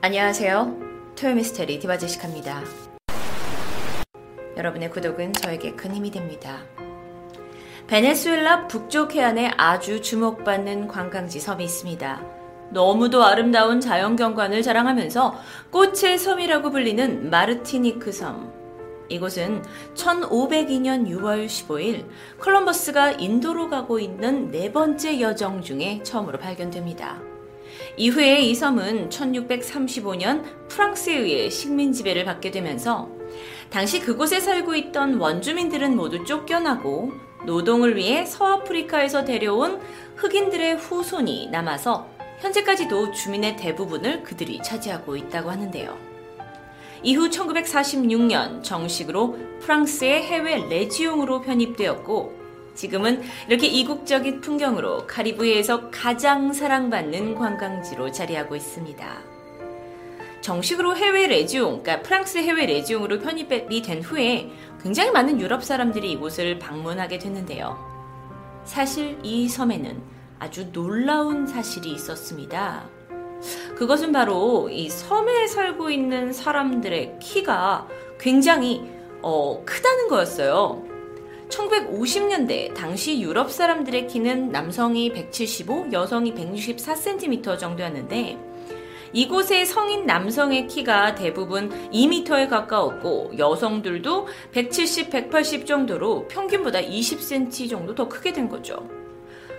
안녕하세요. 토요미스테리 디바제시카입니다. 여러분의 구독은 저에게 큰 힘이 됩니다. 베네수엘라 북쪽 해안에 아주 주목받는 관광지 섬이 있습니다. 너무도 아름다운 자연 경관을 자랑하면서 꽃의 섬이라고 불리는 마르티니크 섬. 이곳은 1502년 6월 15일 콜럼버스가 인도로 가고 있는 네 번째 여정 중에 처음으로 발견됩니다. 이후에 이 섬은 1635년 프랑스에 의해 식민 지배를 받게 되면서 당시 그곳에 살고 있던 원주민들은 모두 쫓겨나고 노동을 위해 서아프리카에서 데려온 흑인들의 후손이 남아서 현재까지도 주민의 대부분을 그들이 차지하고 있다고 하는데요. 이후 1946년 정식으로 프랑스의 해외 레지용으로 편입되었고 지금은 이렇게 이국적인 풍경으로 카리브해에서 가장 사랑받는 관광지로 자리하고 있습니다. 정식으로 해외 레지용, 그러니까 프랑스 해외 레지용으로 편입이 된 후에 굉장히 많은 유럽 사람들이 이곳을 방문하게 됐는데요. 사실 이 섬에는 아주 놀라운 사실이 있었습니다. 그것은 바로 이 섬에 살고 있는 사람들의 키가 굉장히 어, 크다는 거였어요. 1950년대 당시 유럽 사람들의 키는 남성이 175, 여성이 164cm 정도였는데 이곳의 성인 남성의 키가 대부분 2m에 가까웠고 여성들도 170, 180 정도로 평균보다 20cm 정도 더 크게 된 거죠.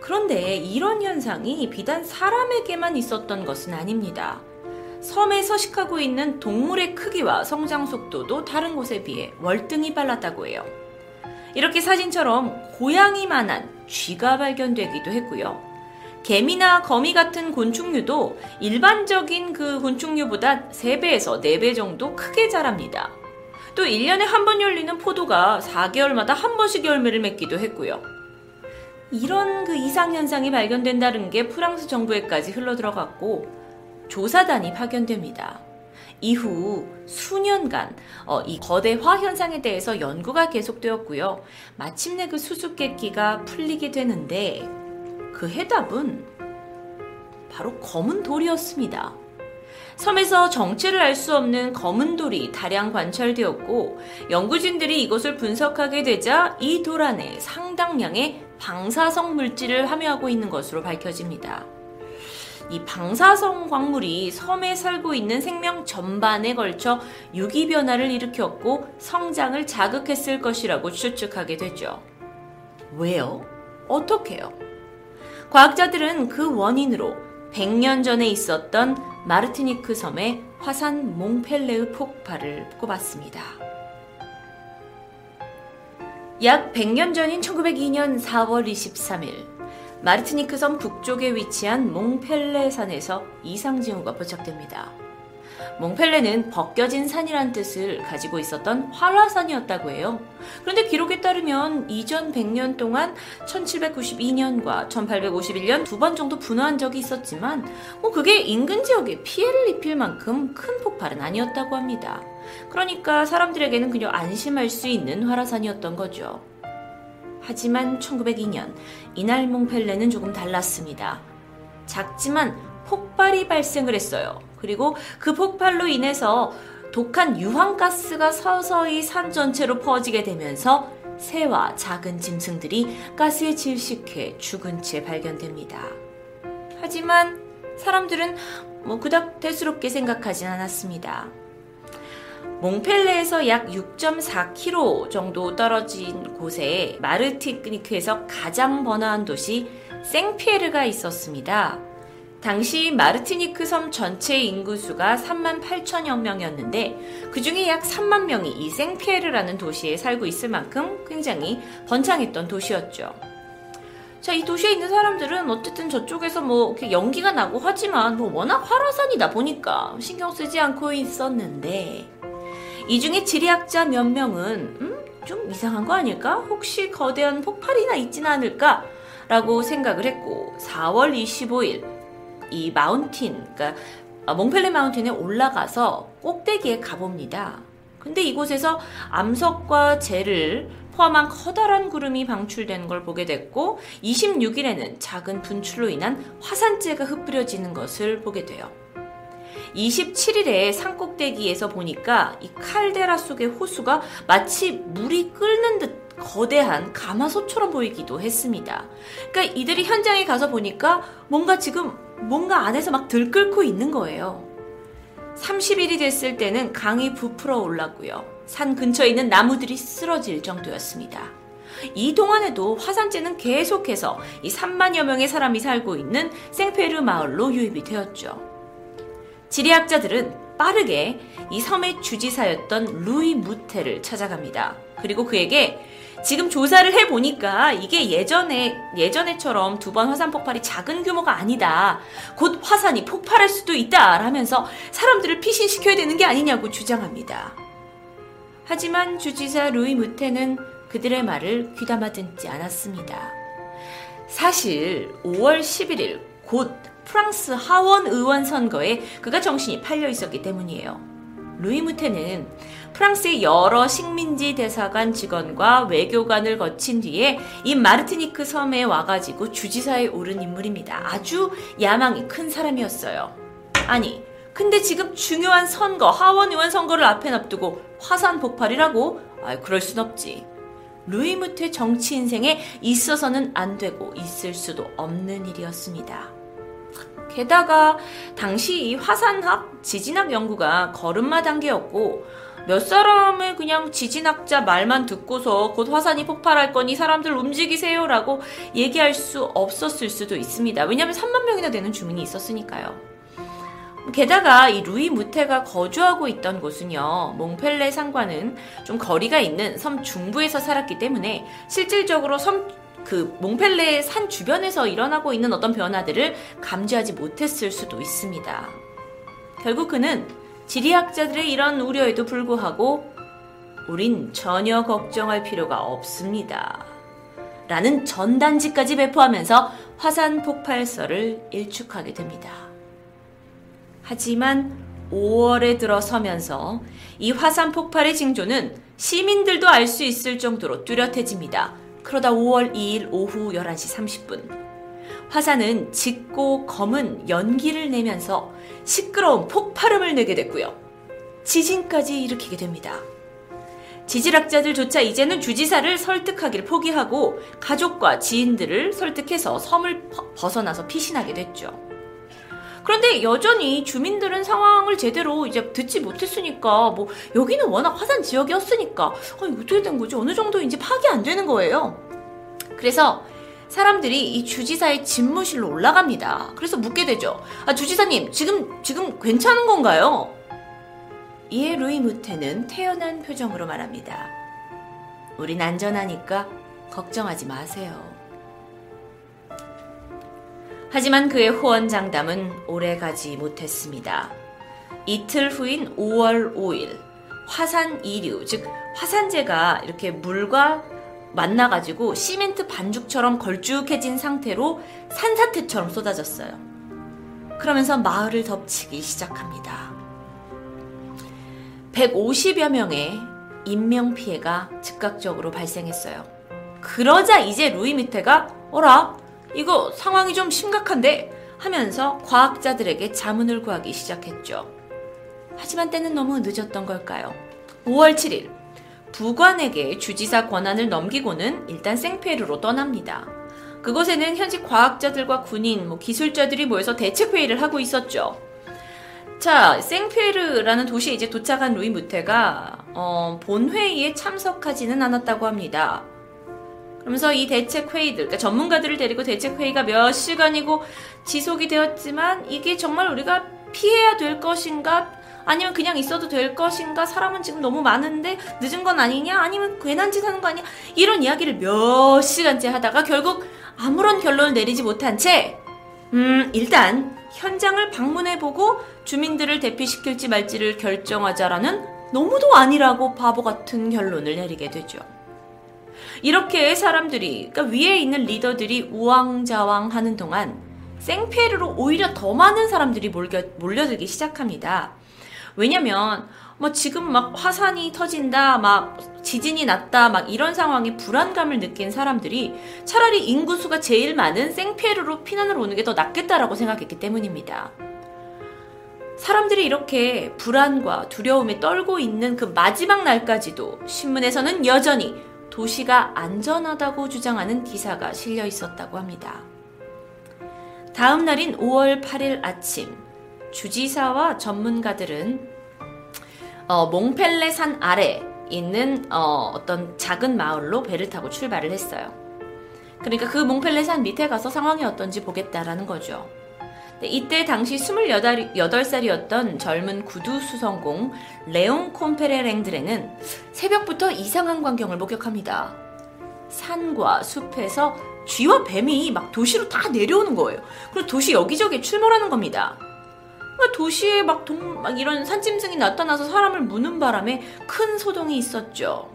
그런데 이런 현상이 비단 사람에게만 있었던 것은 아닙니다. 섬에 서식하고 있는 동물의 크기와 성장 속도도 다른 곳에 비해 월등히 빨랐다고 해요. 이렇게 사진처럼 고양이만한 쥐가 발견되기도 했고요. 개미나 거미 같은 곤충류도 일반적인 그 곤충류보다 3배에서 4배 정도 크게 자랍니다. 또 1년에 한 번 열리는 포도가 4개월마다 한 번씩 열매를 맺기도 했고요. 이런 그 이상현상이 발견된다는 게 프랑스 정부에까지 흘러들어갔고 조사단이 파견됩니다. 이후 수년간 어, 이 거대화 현상에 대해서 연구가 계속되었고요. 마침내 그 수수께끼가 풀리게 되는데 그 해답은 바로 검은 돌이었습니다. 섬에서 정체를 알 수 없는 검은 돌이 다량 관찰되었고 연구진들이 이것을 분석하게 되자 이 돌 안에 상당량의 방사성 물질을 함유하고 있는 것으로 밝혀집니다. 이 방사성 광물이 섬에 살고 있는 생명 전반에 걸쳐 유기 변화를 일으켰고 성장을 자극했을 것이라고 추측하게 되죠. 왜요? 어떻게요? 과학자들은 그 원인으로 100년 전에 있었던 마르티니크 섬의 화산 몽펠레의 폭발을 꼽았습니다. 약 100년 전인 1902년 4월 23일 마르티니크 섬 북쪽에 위치한 몽펠레 산에서 이상징후가 포착됩니다. 몽펠레는 벗겨진 산이란 뜻을 가지고 있었던 활화산이었다고 해요. 그런데 기록에 따르면 이전 100년 동안 1792년과 1851년 두 번 정도 분화한 적이 있었지만 뭐 그게 인근 지역에 피해를 입힐 만큼 큰 폭발은 아니었다고 합니다. 그러니까 사람들에게는 그냥 안심할 수 있는 활화산이었던 거죠. 하지만 1902년 이날 몽펠레는 조금 달랐습니다. 작지만 폭발이 발생을 했어요. 그리고 그 폭발로 인해서 독한 유황가스가 서서히 산 전체로 퍼지게 되면서 새와 작은 짐승들이 가스에 질식해 죽은 채 발견됩니다. 하지만 사람들은 뭐 그닥 대수롭게 생각하진 않았습니다. 몽펠레에서 약 6.4km 정도 떨어진 곳에 마르티니크에서 가장 번화한 도시 생피에르가 있었습니다. 당시 마르티니크 섬 전체 인구수가 3만 8천여 명이었는데 그 중에 약 3만 명이 이 생피에르라는 도시에 살고 있을 만큼 굉장히 번창했던 도시였죠. 자, 이 도시에 있는 사람들은 어쨌든 저쪽에서 뭐 연기가 나고 하지만 뭐 워낙 활화산이다 보니까 신경 쓰지 않고 있었는데 이 중에 지리학자 몇 명은 음, 좀 이상한 거 아닐까? 혹시 거대한 폭발이나 있지는 않을까? 라고 생각을 했고 4월 25일 이 마운틴, 그러니까 몽펠레 마운틴에 올라가서 꼭대기에 가봅니다. 근데 이곳에서 암석과 재를 포함한 커다란 구름이 방출되는 걸 보게 됐고 26일에는 작은 분출로 인한 화산재가 흩뿌려지는 것을 보게 돼요. 27일에 산 꼭대기에서 보니까 이 칼데라 속의 호수가 마치 물이 끓는 듯 거대한 가마솥처럼 보이기도 했습니다. 그러니까 이들이 현장에 가서 보니까 뭔가 지금 뭔가 안에서 막 들끓고 있는 거예요. 30일이 됐을 때는 강이 부풀어 올랐고요. 산 근처에 있는 나무들이 쓰러질 정도였습니다. 이 동안에도 화산재는 계속해서 이 3만여 명의 사람이 살고 있는 생페르 마을로 유입이 되었죠. 지리학자들은 빠르게 이 섬의 주지사였던 루이 무테를 찾아갑니다. 그리고 그에게 지금 조사를 해보니까 이게 예전에, 예전에처럼 두 번 화산 폭발이 작은 규모가 아니다. 곧 화산이 폭발할 수도 있다. 라면서 사람들을 피신시켜야 되는 게 아니냐고 주장합니다. 하지만 주지사 루이 무테는 그들의 말을 귀담아 듣지 않았습니다. 사실 5월 11일 곧 프랑스 하원 의원 선거에 그가 정신이 팔려 있었기 때문이에요. 루이 무테는 프랑스의 여러 식민지 대사관 직원과 외교관을 거친 뒤에 이 마르티니크 섬에 와가지고 주지사에 오른 인물입니다. 아주 야망이 큰 사람이었어요. 아니, 근데 지금 중요한 선거, 하원의원 선거를 앞에 납두고 화산 폭발이라고? 아, 그럴 순 없지. 루이무트 정치 인생에 있어서는 안 되고 있을 수도 없는 일이었습니다. 게다가 당시 이 화산학, 지진학 연구가 걸음마 단계였고 몇 사람의 그냥 지진학자 말만 듣고서 곧 화산이 폭발할 거니 사람들 움직이세요라고 얘기할 수 없었을 수도 있습니다. 왜냐하면 3만 명이나 되는 주민이 있었으니까요. 게다가 이 루이 무테가 거주하고 있던 곳은요, 몽펠레 상과는 좀 거리가 있는 섬 중부에서 살았기 때문에 실질적으로 섬, 그 몽펠레 산 주변에서 일어나고 있는 어떤 변화들을 감지하지 못했을 수도 있습니다. 결국 그는 지리학자들의 이런 우려에도 불구하고 우린 전혀 걱정할 필요가 없습니다. 라는 전단지까지 배포하면서 화산 폭발설을 일축하게 됩니다. 하지만 5월에 들어서면서 이 화산 폭발의 징조는 시민들도 알 수 있을 정도로 뚜렷해집니다. 그러다 5월 2일 오후 11시 30분. 화산은 짙고 검은 연기를 내면서 시끄러운 폭발음을 내게 됐고요. 지진까지 일으키게 됩니다. 지질학자들조차 이제는 주지사를 설득하기를 포기하고 가족과 지인들을 설득해서 섬을 벗어나서 피신하게 됐죠. 그런데 여전히 주민들은 상황을 제대로 이제 듣지 못했으니까 뭐 여기는 워낙 화산 지역이었으니까 아니 어떻게 된 거지 어느 정도인지 파악이 안 되는 거예요. 그래서 사람들이 이 주지사의 집무실로 올라갑니다. 그래서 묻게 되죠. 아 주지사님 지금 지금 괜찮은 건가요? 이에 루이 무테는 태연한 표정으로 말합니다. 우린 안전하니까 걱정하지 마세요. 하지만 그의 호언 장담은 오래 가지 못했습니다. 이틀 후인 5월 5일 화산 이류, 즉 화산재가 이렇게 물과 만나가지고 시멘트 반죽처럼 걸쭉해진 상태로 산사태처럼 쏟아졌어요. 그러면서 마을을 덮치기 시작합니다. 150여 명의 인명피해가 즉각적으로 발생했어요. 그러자 이제 루이 미테가 어라 이거 상황이 좀 심각한데 하면서 과학자들에게 자문을 구하기 시작했죠. 하지만 때는 너무 늦었던 걸까요? 5월 7일 부관에게 주지사 권한을 넘기고는 일단 생페르로 떠납니다. 그곳에는 현지 과학자들과 군인, 뭐 기술자들이 모여서 대책 회의를 하고 있었죠. 자, 생페르라는 도시에 이제 도착한 루이 무테가 어, 본회의에 참석하지는 않았다고 합니다. 그러면서 이 대책 회의들, 그러니까 전문가들을 데리고 대책 회의가 몇 시간이고 지속이 되었지만 이게 정말 우리가 피해야 될 것인가? 아니면 그냥 있어도 될 것인가? 사람은 지금 너무 많은데 늦은 건 아니냐? 아니면 괜한 짓 하는 거 아니야? 이런 이야기를 몇 시간째 하다가 결국 아무런 결론을 내리지 못한 채, 음, 일단 현장을 방문해보고 주민들을 대피시킬지 말지를 결정하자라는 너무도 아니라고 바보 같은 결론을 내리게 되죠. 이렇게 사람들이, 그러니까 위에 있는 리더들이 우왕좌왕 하는 동안 생피해로 오히려 더 많은 사람들이 몰려, 몰려들기 시작합니다. 왜냐면, 뭐 지금 막 화산이 터진다, 막 지진이 났다, 막 이런 상황에 불안감을 느낀 사람들이 차라리 인구수가 제일 많은 생피해로 피난을 오는 게 더 낫겠다라고 생각했기 때문입니다. 사람들이 이렇게 불안과 두려움에 떨고 있는 그 마지막 날까지도 신문에서는 여전히 도시가 안전하다고 주장하는 기사가 실려 있었다고 합니다. 다음 날인 5월 8일 아침, 주지사와 전문가들은 어, 몽펠레 산 아래 있는 어, 어떤 작은 마을로 배를 타고 출발을 했어요. 그러니까 그 몽펠레 산 밑에 가서 상황이 어떤지 보겠다라는 거죠. 이때 당시 28살이었던 젊은 구두 수성공 레옹 콤페레랭드레는 새벽부터 이상한 광경을 목격합니다. 산과 숲에서 쥐와 뱀이 막 도시로 다 내려오는 거예요. 그리고 도시 여기저기 출몰하는 겁니다. 그러니까 도시에 막, 동, 막 이런 산짐승이 나타나서 사람을 무는 바람에 큰 소동이 있었죠.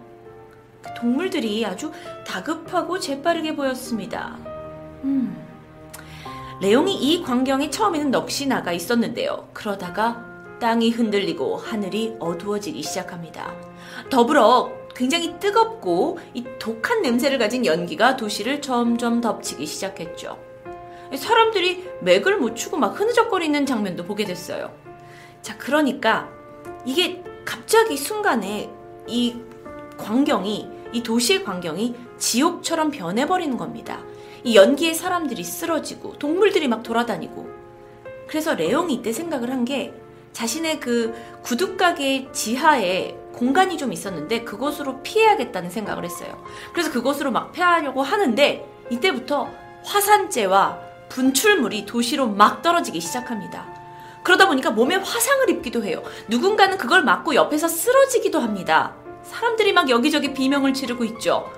그 동물들이 아주 다급하고 재빠르게 보였습니다. 음. 레옹이 이 광경에 처음에는 넋이 나가 있었는데요. 그러다가 땅이 흔들리고 하늘이 어두워지기 시작합니다. 더불어 굉장히 뜨겁고 이 독한 냄새를 가진 연기가 도시를 점점 덮치기 시작했죠. 사람들이 맥을 못 추고 막 흐느적거리는 장면도 보게 됐어요. 자, 그러니까 이게 갑자기 순간에 이 광경이, 이 도시의 광경이 지옥처럼 변해버리는 겁니다. 이 연기에 사람들이 쓰러지고 동물들이 막 돌아다니고 그래서 레옹이 이때 생각을 한 게 자신의 그 구두가게 지하에 공간이 좀 있었는데 그곳으로 피해야겠다는 생각을 했어요. 그래서 그곳으로 막 피하려고 하는데 이때부터 화산재와 분출물이 도시로 막 떨어지기 시작합니다. 그러다 보니까 몸에 화상을 입기도 해요. 누군가는 그걸 맞고 옆에서 쓰러지기도 합니다. 사람들이 막 여기저기 비명을 지르고 있죠.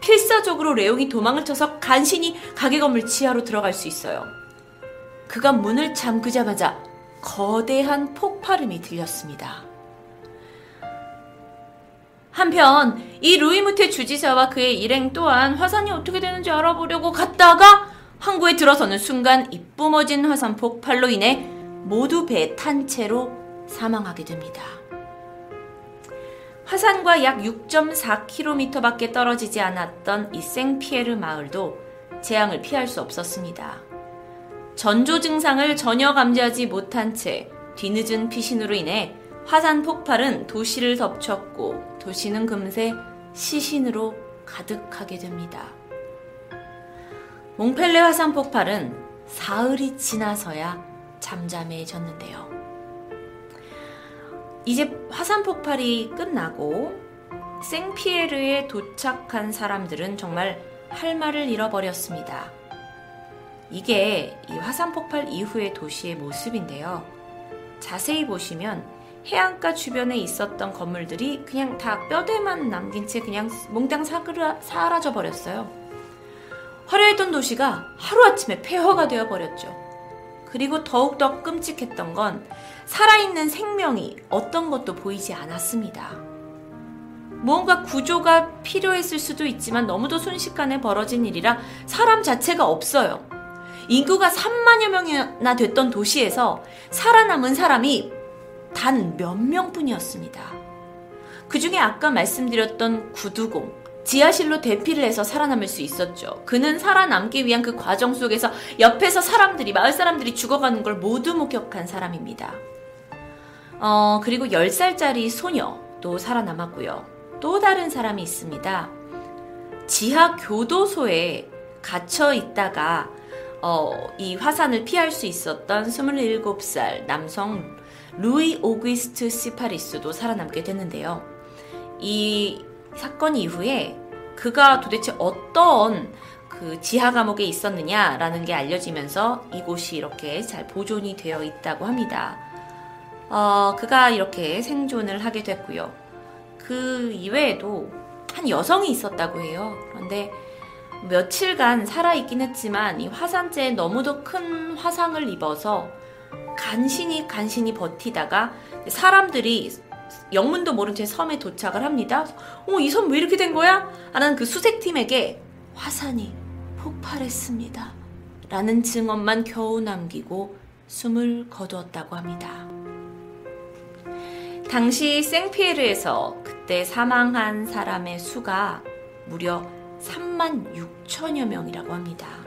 필사적으로 레옹이 도망을 쳐서 간신히 가게 건물 지하로 들어갈 수 있어요. 그가 문을 잠그자마자 거대한 폭발음이 들렸습니다. 한편 이 루이무테 주지사와 그의 일행 또한 화산이 어떻게 되는지 알아보려고 갔다가 항구에 들어서는 순간 이뿜어진 화산 폭발로 인해 모두 배 탄 채로 사망하게 됩니다. 화산과 약 6.4km밖에 떨어지지 않았던 이 생피에르 마을도 재앙을 피할 수 없었습니다. 전조 증상을 전혀 감지하지 못한 채 뒤늦은 피신으로 인해 화산 폭발은 도시를 덮쳤고 도시는 금세 시신으로 가득하게 됩니다. 몽펠레 화산 폭발은 사흘이 지나서야 잠잠해졌는데요. 이제 화산 폭발이 끝나고 생피에르에 도착한 사람들은 정말 할 말을 잃어버렸습니다. 이게 이 화산 폭발 이후의 도시의 모습인데요. 자세히 보시면 해안가 주변에 있었던 건물들이 그냥 다 뼈대만 남긴 채 그냥 몽땅 사라져 버렸어요. 화려했던 도시가 하루아침에 폐허가 되어 버렸죠. 그리고 더욱더 끔찍했던 건 살아있는 생명이 어떤 것도 보이지 않았습니다. 무언가 구조가 필요했을 수도 있지만 너무도 순식간에 벌어진 일이라 사람 자체가 없어요. 인구가 3만여 명이나 됐던 도시에서 살아남은 사람이 단 몇 명뿐이었습니다. 그 중에 아까 말씀드렸던 구두공, 지하실로 대피를 해서 살아남을 수 있었죠. 그는 살아남기 위한 그 과정 속에서 옆에서 사람들이, 마을 사람들이 죽어가는 걸 모두 목격한 사람입니다. 어, 그리고 10살짜리 소녀도 살아남았고요. 또 다른 사람이 있습니다. 지하 교도소에 갇혀 있다가 어, 이 화산을 피할 수 있었던 27살 남성 루이 오기스트 시파리스도 살아남게 됐는데요. 이 사건 이후에 그가 도대체 어떤 그 지하 감옥에 있었느냐라는 게 알려지면서 이곳이 이렇게 잘 보존이 되어 있다고 합니다. 어, 그가 이렇게 생존을 하게 됐고요. 그 이외에도 한 여성이 있었다고 해요. 그런데 며칠간 살아있긴 했지만 이 화산재에 너무도 큰 화상을 입어서 간신히 간신히 버티다가 사람들이 영문도 모른 채 섬에 도착을 합니다. 어, 이 섬 왜 이렇게 된 거야? 하는 그 수색팀에게 화산이 폭발했습니다. 라는 증언만 겨우 남기고 숨을 거두었다고 합니다. 당시 생피에르에서 그때 사망한 사람의 수가 무려 3만 6천여 명이라고 합니다.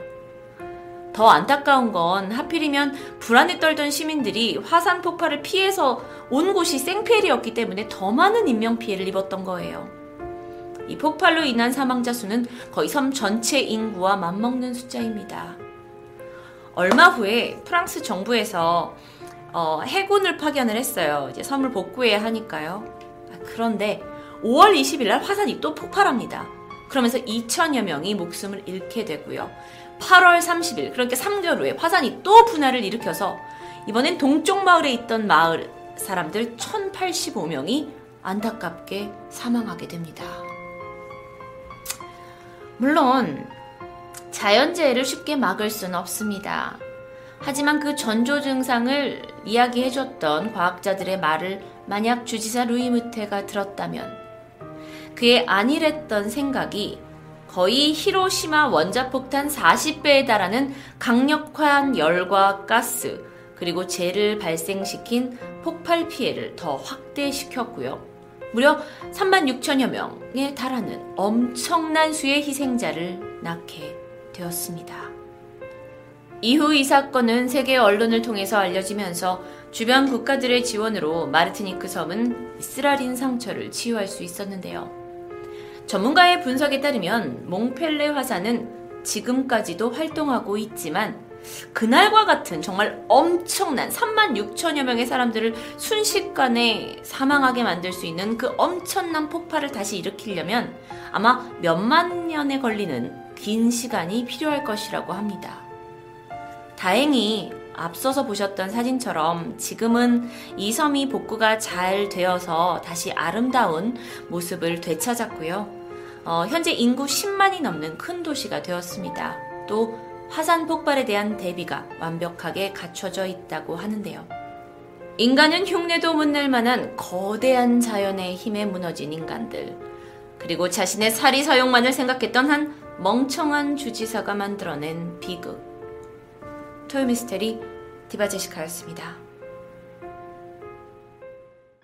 더 안타까운 건 하필이면 불안에 떨던 시민들이 화산 폭발을 피해서 온 곳이 생피헬이었기 때문에 더 많은 인명피해를 입었던 거예요. 이 폭발로 인한 사망자 수는 거의 섬 전체 인구와 맞먹는 숫자입니다. 얼마 후에 프랑스 정부에서 어, 해군을 파견을 했어요. 이제 섬을 복구해야 하니까요. 아, 그런데 5월 20일 날 화산이 또 폭발합니다. 그러면서 2천여 명이 목숨을 잃게 되고요. 8월 30일, 그러니까 3개월 후에 화산이 또 분할을 일으켜서 이번엔 동쪽 마을에 있던 마을 사람들 1085명이 안타깝게 사망하게 됩니다. 물론 자연재해를 쉽게 막을 수는 없습니다. 하지만 그 전조 증상을 이야기해줬던 과학자들의 말을 만약 주지사 루이무테가 들었다면 그의 안일했던 생각이 거의 히로시마 원자폭탄 40배에 달하는 강력한 열과 가스 그리고 재를 발생시킨 폭발 피해를 더 확대시켰고요. 무려 3만 6천여 명에 달하는 엄청난 수의 희생자를 낳게 되었습니다. 이후 이 사건은 세계 언론을 통해서 알려지면서 주변 국가들의 지원으로 마르티니크 섬은 쓰라린 상처를 치유할 수 있었는데요. 전문가의 분석에 따르면 몽펠레 화산은 지금까지도 활동하고 있지만 그날과 같은 정말 엄청난 3만 6천여 명의 사람들을 순식간에 사망하게 만들 수 있는 그 엄청난 폭발을 다시 일으키려면 아마 몇만 년에 걸리는 긴 시간이 필요할 것이라고 합니다. 다행히 앞서서 보셨던 사진처럼 지금은 이 섬이 복구가 잘 되어서 다시 아름다운 모습을 되찾았고요. 어, 현재 인구 10만이 넘는 큰 도시가 되었습니다. 또 화산 폭발에 대한 대비가 완벽하게 갖춰져 있다고 하는데요. 인간은 흉내도 못 낼 만한 거대한 자연의 힘에 무너진 인간들, 그리고 자신의 사리 사욕만을 생각했던 한 멍청한 주지사가 만들어낸 비극. 토요미스테리 디바제시카였습니다.